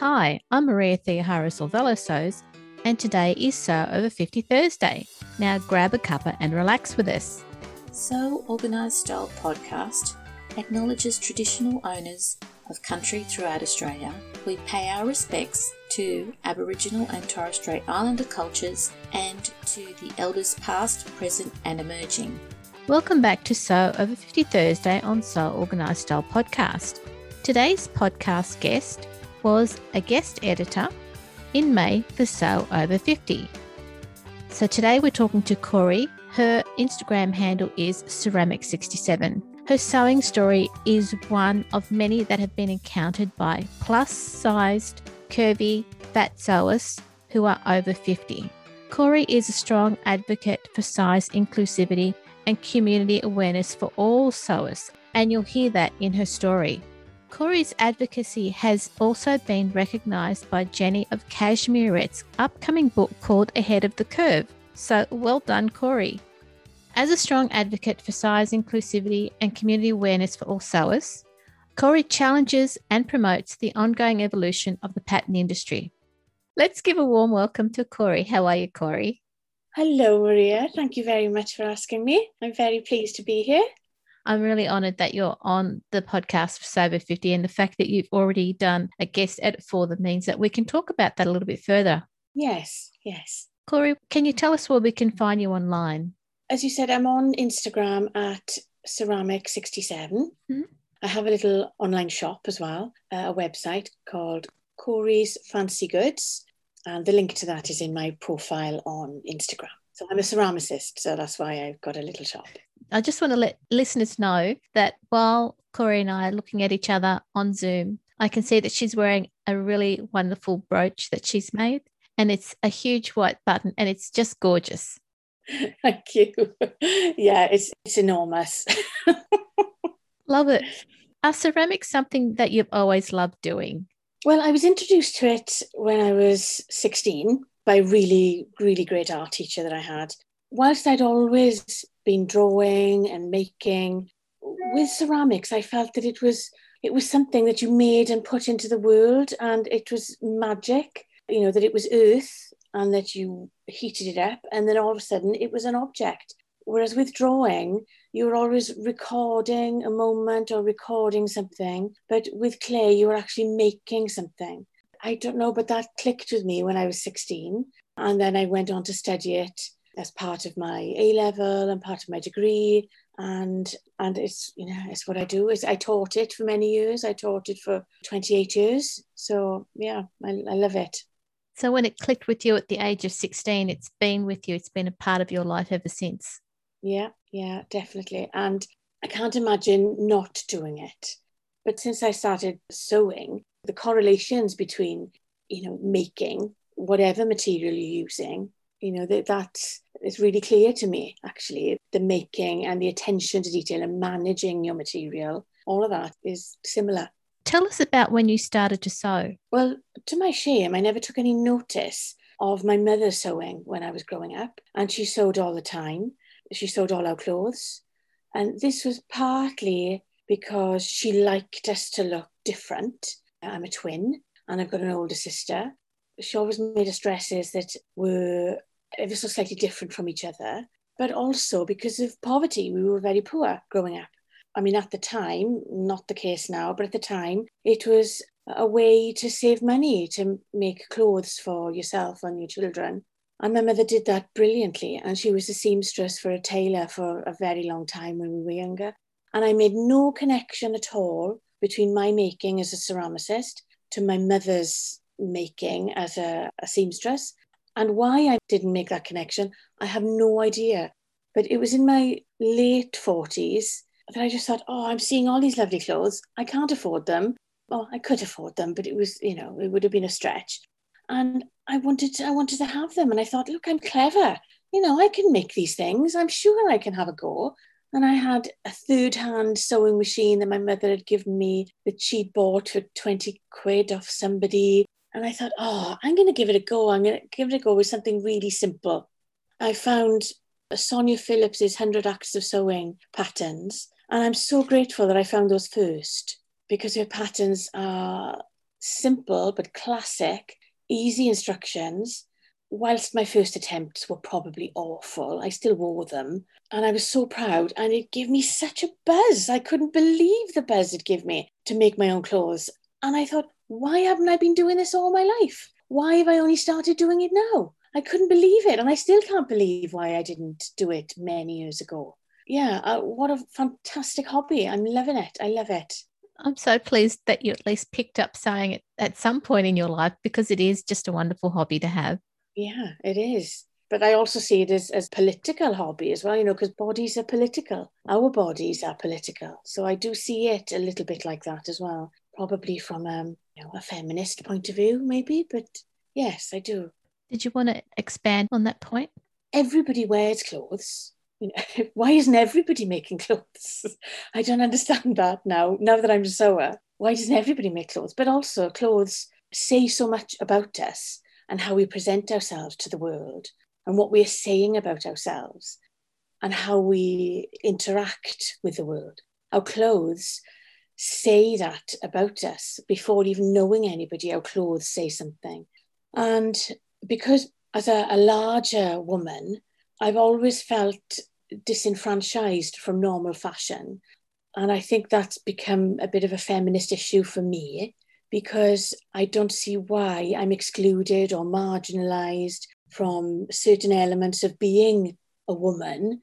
Hi, I'm Maria Theohara Solvello Sews, and today is Sew Over 50 Thursday. Now grab a cuppa and relax with us. Sew Organised Style podcast acknowledges traditional owners of country throughout Australia. We pay our respects to Aboriginal and Torres Strait Islander cultures and to the elders past, present, and emerging. Welcome back to Sew Over 50 Thursday on Sew Organised Style podcast. Today's podcast guest was a guest editor in May for Sew Over 50. So today we're talking to Corey. Her Instagram handle is ceramic67. Her sewing story is one of many that have been encountered by plus sized, curvy, fat sewers who are over 50. Corey is a strong advocate for size inclusivity and community awareness for all sewers, and you'll hear that in her story. Corey's advocacy has also been recognised by Jenny of Cashmerette's upcoming book called Ahead of the Curve. So well done, Corey. As a strong advocate for size inclusivity and community awareness for all sewers, Corey challenges and promotes the ongoing evolution of the pattern industry. Let's give a warm welcome to Corey. How are you, Corey? Hello, Maria. Thank you very much for asking me. I'm very pleased to be here. I'm really honored that you're on the podcast for Sew Over 50 and the fact that you've already done a guest edit for them means that we can talk about that a little bit further. Yes, yes. Corey, can you tell us where we can find you online? As you said, I'm on Instagram at ceramic67. Mm-hmm. I have a little online shop as well, uh, a website called Corey's Fancy Goods. And the link to that is in my profile on Instagram. So I'm a ceramicist, so that's why I've got a little shop. I just want to let listeners know that while Corey and I are looking at each other on Zoom, I can see that she's wearing a really wonderful brooch that she's made. And it's a huge white button and it's just gorgeous. Thank you. Yeah, it's it's enormous. Love it. Are ceramics something that you've always loved doing? Well, I was introduced to it when I was 16 by a really, really great art teacher that I had. Whilst I'd always been drawing and making with ceramics i felt that it was it was something that you made and put into the world and it was magic you know that it was earth and that you heated it up and then all of a sudden it was an object. Whereas with drawing you were always recording a moment or recording something but with clay you were actually making something. I don't know but that clicked with me when i was 16 and then i went on to study it as part of my A level and part of my degree. And and it's you know it's what I do. Is I taught it for many years. I taught it for 28 years. So yeah, I, I love it. So when it clicked with you at the age of 16, it's been with you. It's been a part of your life ever since. Yeah, yeah, definitely. And I can't imagine not doing it. But since I started sewing, the correlations between, you know, making whatever material you're using you know that that's it's really clear to me actually. The making and the attention to detail and managing your material all of that is similar. Tell us about when you started to sew. Well to my shame i never took any notice of my mother sewing when i was growing up and she sewed all the time. She sewed all our clothes. And this was partly because she liked us to look different. I'm a twin and i've got an older sister. She always made us dresses that were ever so slightly different from each other, but also because of poverty. We were very poor growing up. I mean, at the time, not the case now, but at the time, it was a way to save money to make clothes for yourself and your children. And my mother did that brilliantly. And she was a seamstress for a tailor for a very long time when we were younger. And I made no connection at all between my making as a ceramicist to my mother's making as a, a seamstress. And why I didn't make that connection, I have no idea. But it was in my late 40s that I just thought, oh, I'm seeing all these lovely clothes. I can't afford them. Well, I could afford them, but it was, you know, it would have been a stretch. And I wanted to, I wanted to have them. And I thought, look, I'm clever. You know, I can make these things. I'm sure I can have a go. And I had a third hand sewing machine that my mother had given me that she'd bought for 20 quid off somebody. And I thought, oh, I'm going to give it a go. I'm going to give it a go with something really simple. I found Sonia Phillips's 100 Acts of Sewing patterns. And I'm so grateful that I found those first because her patterns are simple but classic, easy instructions. Whilst my first attempts were probably awful, I still wore them. And I was so proud. And it gave me such a buzz. I couldn't believe the buzz it gave me to make my own clothes. And I thought, why haven't I been doing this all my life? Why have I only started doing it now? I couldn't believe it. And I still can't believe why I didn't do it many years ago. Yeah, uh, what a fantastic hobby. I'm loving it. I love it. I'm so pleased that you at least picked up sewing it at some point in your life because it is just a wonderful hobby to have. Yeah, it is. But I also see it as, as political hobby as well, you know, because bodies are political. Our bodies are political. So I do see it a little bit like that as well. Probably from um, you know, a feminist point of view, maybe. But yes, I do. Did you want to expand on that point? Everybody wears clothes. You know, why isn't everybody making clothes? I don't understand that now. Now that I'm a sewer, why doesn't everybody make clothes? But also, clothes say so much about us and how we present ourselves to the world and what we're saying about ourselves and how we interact with the world. Our clothes say that about us before even knowing anybody. Our clothes say something. And because as a, a larger woman, I've always felt disenfranchised from normal fashion. And I think that's become a bit of a feminist issue for me because I don't see why I'm excluded or marginalized from certain elements of being a woman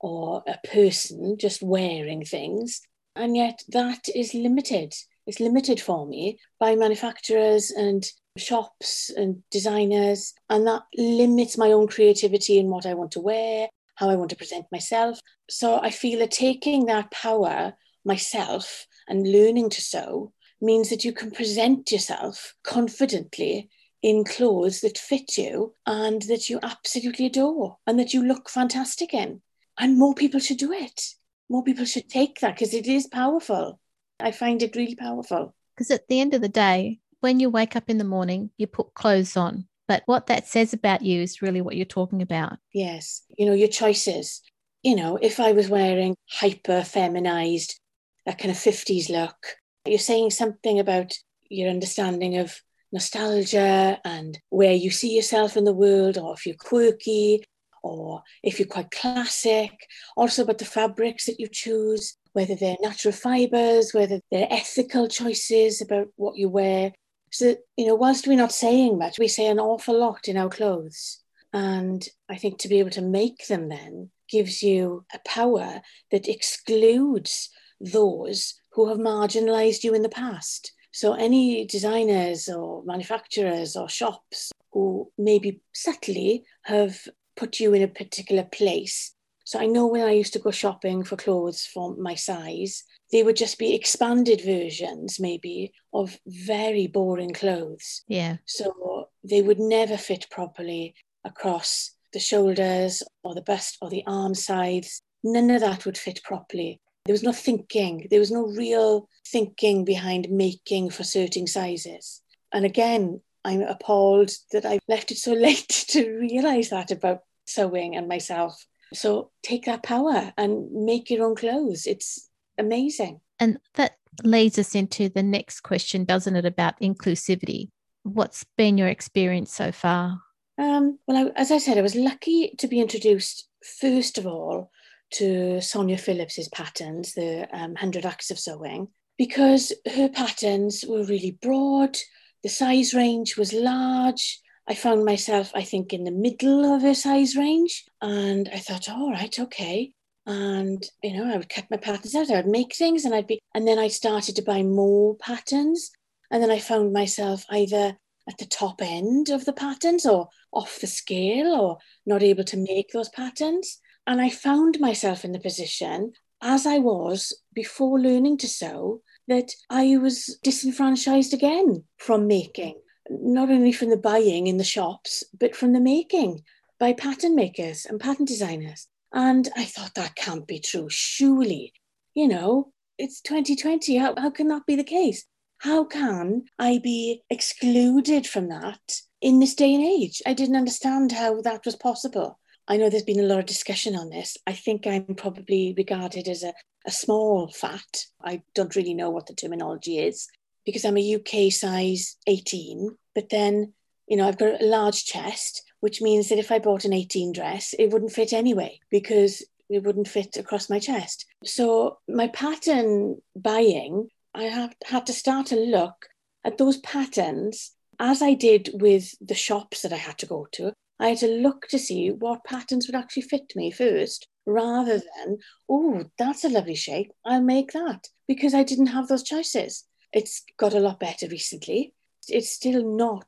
or a person just wearing things. And yet that is limited. It's limited for me by manufacturers and shops and designers, and that limits my own creativity in what I want to wear, how I want to present myself. So I feel that taking that power myself and learning to sew means that you can present yourself confidently in clothes that fit you and that you absolutely adore and that you look fantastic in. And more people should do it. More people should take that because it is powerful. I find it really powerful. Because at the end of the day, when you wake up in the morning, you put clothes on. But what that says about you is really what you're talking about. Yes. You know, your choices. You know, if I was wearing hyper feminized, that kind of 50s look, you're saying something about your understanding of nostalgia and where you see yourself in the world, or if you're quirky, or if you're quite classic, also about the fabrics that you choose, whether they're natural fibers, whether they're ethical choices about what you wear. So, you know, whilst we're not saying much, we say an awful lot in our clothes. And I think to be able to make them then gives you a power that excludes those who have marginalized you in the past. So, any designers or manufacturers or shops who maybe subtly have put you in a particular place. So, I know when I used to go shopping for clothes for my size, they would just be expanded versions, maybe, of very boring clothes. Yeah. So they would never fit properly across the shoulders or the bust or the arm sides. None of that would fit properly. There was no thinking, there was no real thinking behind making for certain sizes. And again, I'm appalled that I left it so late to realize that about sewing and myself. So take that power and make your own clothes. It's amazing. And that leads us into the next question, doesn't it, about inclusivity? What's been your experience so far? Um, well, I, as I said, I was lucky to be introduced, first of all, to Sonia Phillips's patterns, the um, 100 Acts of Sewing, because her patterns were really broad, the size range was large. I found myself, I think, in the middle of a size range. And I thought, all right, okay and you know i would cut my patterns out i would make things and i'd be and then i started to buy more patterns and then i found myself either at the top end of the patterns or off the scale or not able to make those patterns and i found myself in the position as i was before learning to sew that i was disenfranchised again from making not only from the buying in the shops but from the making by pattern makers and pattern designers and I thought that can't be true. Surely, you know, it's 2020. How, how can that be the case? How can I be excluded from that in this day and age? I didn't understand how that was possible. I know there's been a lot of discussion on this. I think I'm probably regarded as a, a small fat. I don't really know what the terminology is. because I'm a UK size 18, but then, you know, I've got a large chest, which means that if I bought an 18 dress, it wouldn't fit anyway because it wouldn't fit across my chest. So my pattern buying, I have had to start to look at those patterns as I did with the shops that I had to go to. I had to look to see what patterns would actually fit me first rather than, oh, that's a lovely shape. I'll make that because I didn't have those choices. It's got a lot better recently. It's still not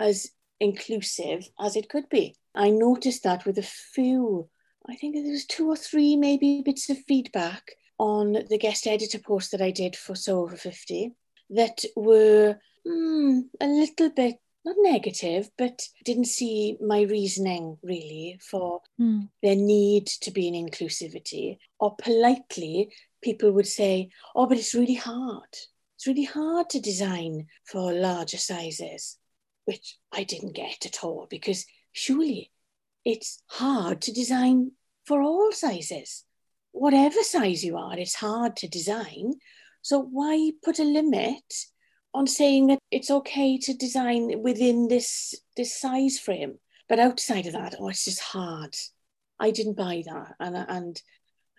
as inclusive as it could be. I noticed that with a few, I think there was two or three maybe bits of feedback on the guest editor post that I did for Sew Over 50 that were mm, a little bit not negative, but didn't see my reasoning really for Mm. there need to be an inclusivity. Or politely, people would say, oh, but it's really hard. It's really hard to design for larger sizes, which I didn't get at all because surely it's hard to design for all sizes. Whatever size you are, it's hard to design. So why put a limit on saying that it's okay to design within this this size frame, but outside of that, oh, it's just hard. I didn't buy that, and and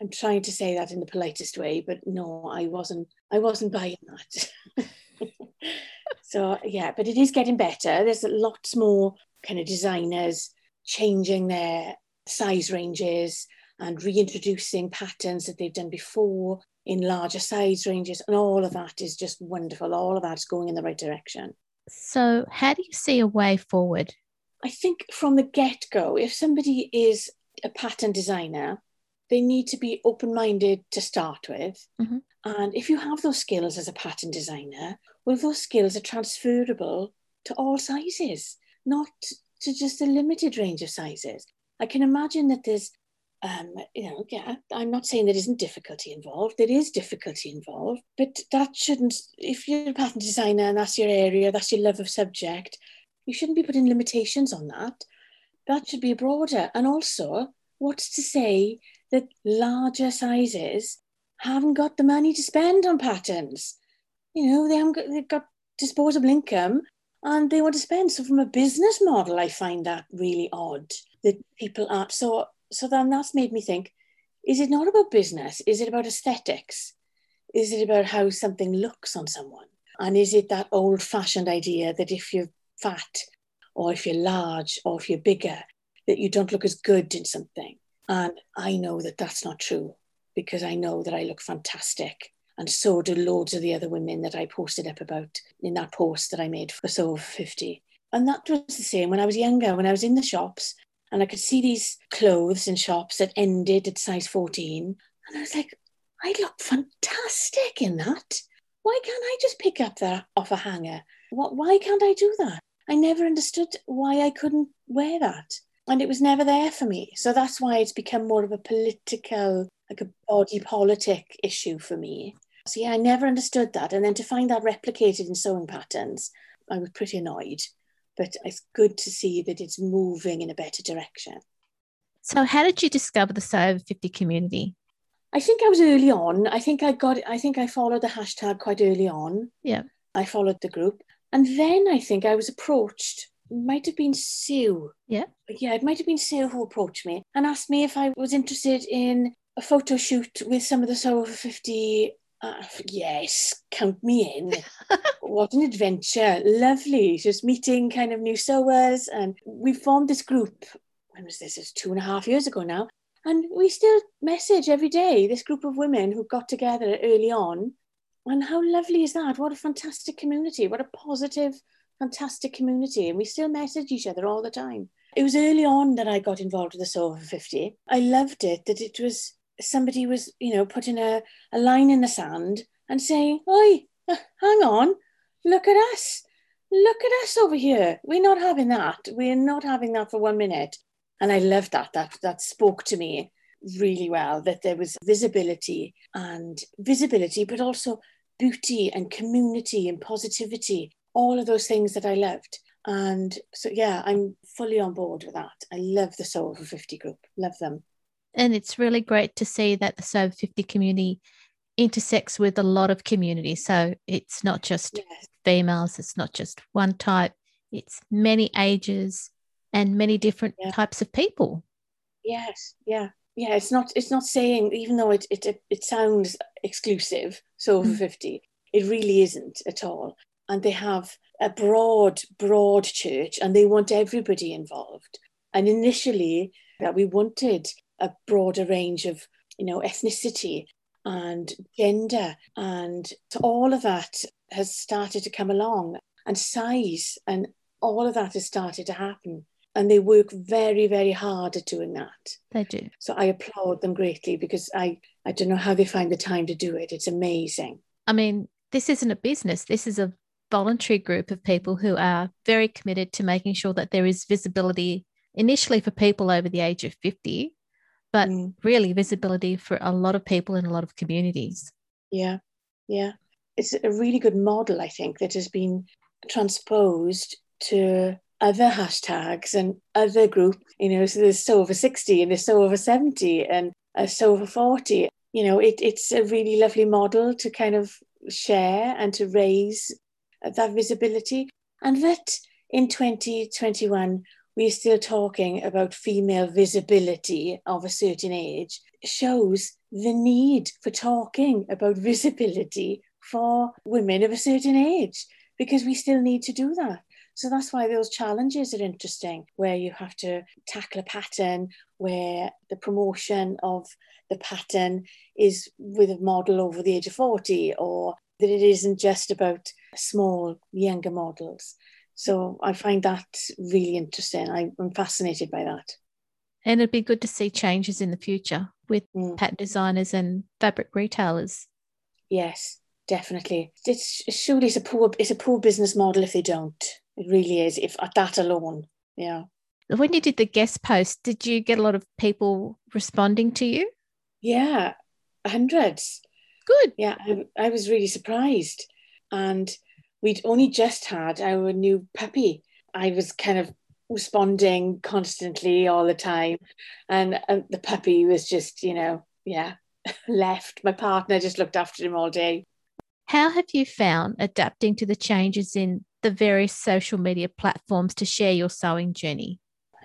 I'm trying to say that in the politest way, but no, I wasn't. I wasn't buying that. so yeah, but it is getting better. There's lots more kind of designers changing their size ranges and reintroducing patterns that they've done before in larger size ranges, and all of that is just wonderful. All of that's going in the right direction. So, how do you see a way forward? I think from the get go, if somebody is a pattern designer, they need to be open minded to start with. Mhm. And if you have those skills as a pattern designer, well, those skills are transferable to all sizes, not to just a limited range of sizes. I can imagine that there's, um, you know, yeah, I'm not saying there isn't difficulty involved. There is difficulty involved, but that shouldn't, if you're a pattern designer and that's your area, that's your love of subject, you shouldn't be putting limitations on that. That should be broader. And also, what's to say that larger sizes haven't got the money to spend on patterns? You know, they haven't got, they've got disposable income and they want to spend. So, from a business model, I find that really odd that people aren't. So, so then that's made me think: Is it not about business? Is it about aesthetics? Is it about how something looks on someone? And is it that old-fashioned idea that if you're fat, or if you're large, or if you're bigger, that you don't look as good in something? And I know that that's not true because I know that I look fantastic. And so do loads of the other women that I posted up about in that post that I made for So 50. And that was the same when I was younger, when I was in the shops and I could see these clothes in shops that ended at size 14. And I was like, I look fantastic in that. Why can't I just pick up that off a hanger? What, why can't I do that? I never understood why I couldn't wear that. And it was never there for me. So that's why it's become more of a political, like a body politic issue for me. So yeah, I never understood that. And then to find that replicated in sewing patterns, I was pretty annoyed. But it's good to see that it's moving in a better direction. So, how did you discover the Sew Over 50 community? I think I was early on. I think I got I think I followed the hashtag quite early on. Yeah. I followed the group. And then I think I was approached. Might have been Sue. Yeah. Yeah, it might have been Sue who approached me and asked me if I was interested in a photo shoot with some of the Sew Over 50 uh, yes, count me in. what an adventure. Lovely. Just meeting kind of new sewers. And we formed this group. When was this? It's two and a half years ago now. And we still message every day, this group of women who got together early on. And how lovely is that? What a fantastic community. What a positive, fantastic community. And we still message each other all the time. It was early on that I got involved with the Sew Over 50. I loved it that it was somebody was, you know, putting a, a line in the sand and saying, Oi, uh, hang on, look at us. Look at us over here. We're not having that. We're not having that for one minute. And I loved that. That that spoke to me really well, that there was visibility and visibility, but also beauty and community and positivity, all of those things that I loved. And so yeah, I'm fully on board with that. I love the Sew Over 50 group. Love them And it's really great to see that the Sew Over 50 community intersects with a lot of communities. So it's not just yes. females, it's not just one type, it's many ages and many different yeah. types of people. Yes, yeah. Yeah, it's not it's not saying even though it it it sounds exclusive, so over mm. 50, it really isn't at all. And they have a broad, broad church and they want everybody involved. And initially, that we wanted a broader range of, you know, ethnicity and gender. And all of that has started to come along and size and all of that has started to happen. And they work very, very hard at doing that. They do. So I applaud them greatly because I, I don't know how they find the time to do it. It's amazing. I mean, this isn't a business. This is a voluntary group of people who are very committed to making sure that there is visibility initially for people over the age of 50, but mm. really visibility for a lot of people in a lot of communities. Yeah, yeah. It's a really good model, I think, that has been transposed to other hashtags and other groups. You know, so there's Sew Over 60 and there's Sew Over 70 and uh, Sew Over 40. You know, it, it's a really lovely model to kind of share and to raise that visibility. And that in 2021, we're still talking about female visibility of a certain age shows the need for talking about visibility for women of a certain age because we still need to do that. So that's why those challenges are interesting, where you have to tackle a pattern, where the promotion of the pattern is with a model over the age of 40, or that it isn't just about small, younger models. So I find that really interesting. I, am fascinated by that. And it'd be good to see changes in the future with mm. pattern designers and fabric retailers. Yes, definitely. It's surely it's a poor it's a poor business model if they don't. It really is. If at that alone, yeah. When you did the guest post, did you get a lot of people responding to you? Yeah, hundreds. Good. Yeah, I, I was really surprised. And we'd only just had our new puppy. I was kind of responding constantly all the time. And uh, the puppy was just, you know, yeah, left. My partner just looked after him all day. How have you found adapting to the changes in the various social media platforms to share your sewing journey?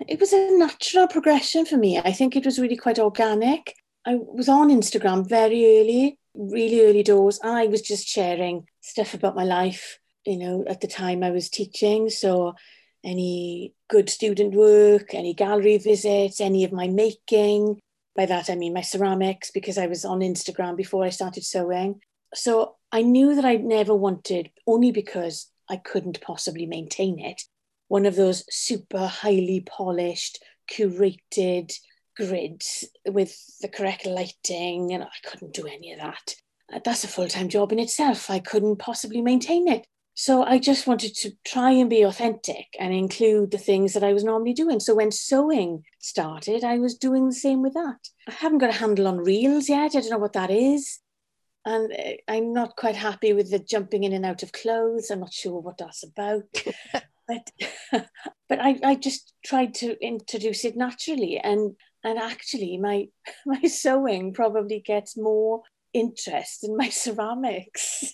It was a natural progression for me. I think it was really quite organic. I was on Instagram very early really early doors. I was just sharing stuff about my life. You know, at the time I was teaching, so any good student work, any gallery visits, any of my making. By that I mean my ceramics, because I was on Instagram before I started sewing. So I knew that I'd never wanted, only because I couldn't possibly maintain it, one of those super highly polished, curated, grids with the correct lighting, and I couldn't do any of that. That's a full time job in itself. I couldn't possibly maintain it. So I just wanted to try and be authentic and include the things that I was normally doing. So when sewing started, I was doing the same with that. I haven't got a handle on reels yet. I don't know what that is. And uh, I'm not quite happy with the jumping in and out of clothes. I'm not sure what that's about. but but I, I just tried to introduce it naturally. And and actually my my sewing probably gets more interest in my ceramics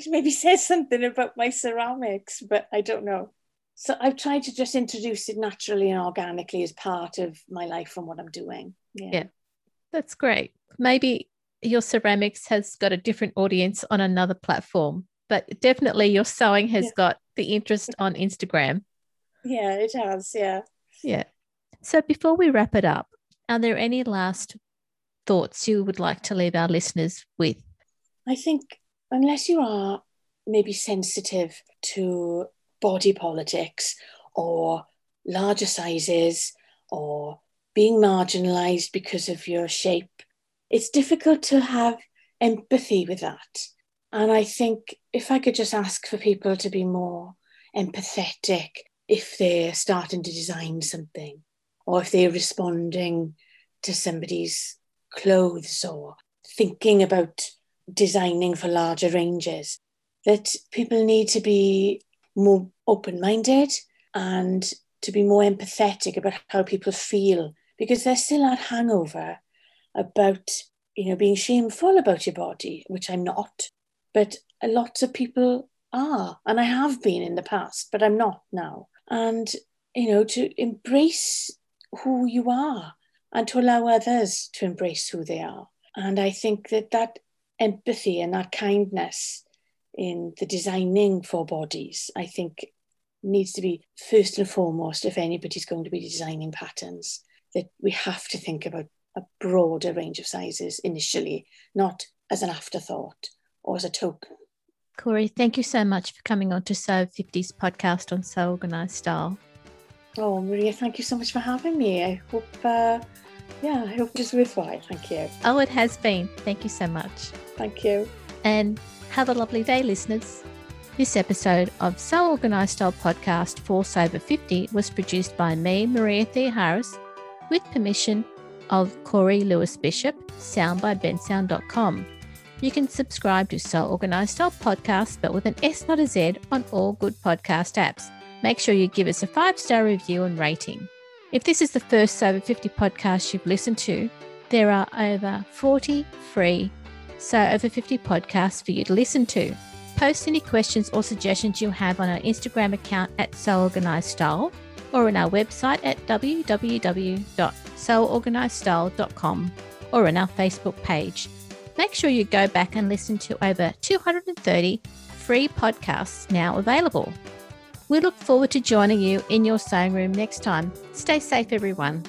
which maybe says something about my ceramics but i don't know. So i've tried to just introduce it naturally and organically as part of my life and what i'm doing. Yeah, yeah. that's great. Maybe your ceramics has got a different audience on another platform but definitely your sewing has yeah. got the interest on instagram. Yeah it has yeah. Yeah. So before we wrap it up, are there any last thoughts you would like to leave our listeners with? I think unless you are maybe sensitive to body politics or larger sizes or being marginalized because of your shape, it's difficult to have empathy with that. And I think if I could just ask for people to be more empathetic if they're starting to design something or if they're responding to somebody's clothes or thinking about designing for larger ranges, that people need to be more open minded and to be more empathetic about how people feel because there's still that hangover about you know, being shameful about your body, which I'm not. But lots of people are, and I have been in the past, but I'm not now. And, you know, to embrace who you are and to allow others to embrace who they are. And I think that that empathy and that kindness in the designing for bodies, I think needs to be first and foremost if anybody's going to be designing patterns, that we have to think about a broader range of sizes initially, not as an afterthought or as a token. Corey, thank you so much for coming on to So 50's podcast on Sew Organised Style. Oh, Maria, thank you so much for having me. I hope, uh, yeah, I hope it's worthwhile. Thank you. Oh, it has been. Thank you so much. Thank you. And have a lovely day, listeners. This episode of Sew Organised Style podcast for Sew Over 50 was produced by me, Maria Theoharis, with permission of Corey Lewis Bishop, sound by bensound.com. You can subscribe to Sew Organised Style podcast, but with an S, not a Z, on all good podcast apps. Make sure you give us a five star review and rating. If this is the first Sew Over 50 podcast you've listened to, there are over 40 free Sew Over 50 podcasts for you to listen to. Post any questions or suggestions you have on our Instagram account at Sew Organised Style or on our website at www.soorganizedstyle.com or on our Facebook page. Make sure you go back and listen to over 230 free podcasts now available. We look forward to joining you in your sewing room next time. Stay safe, everyone.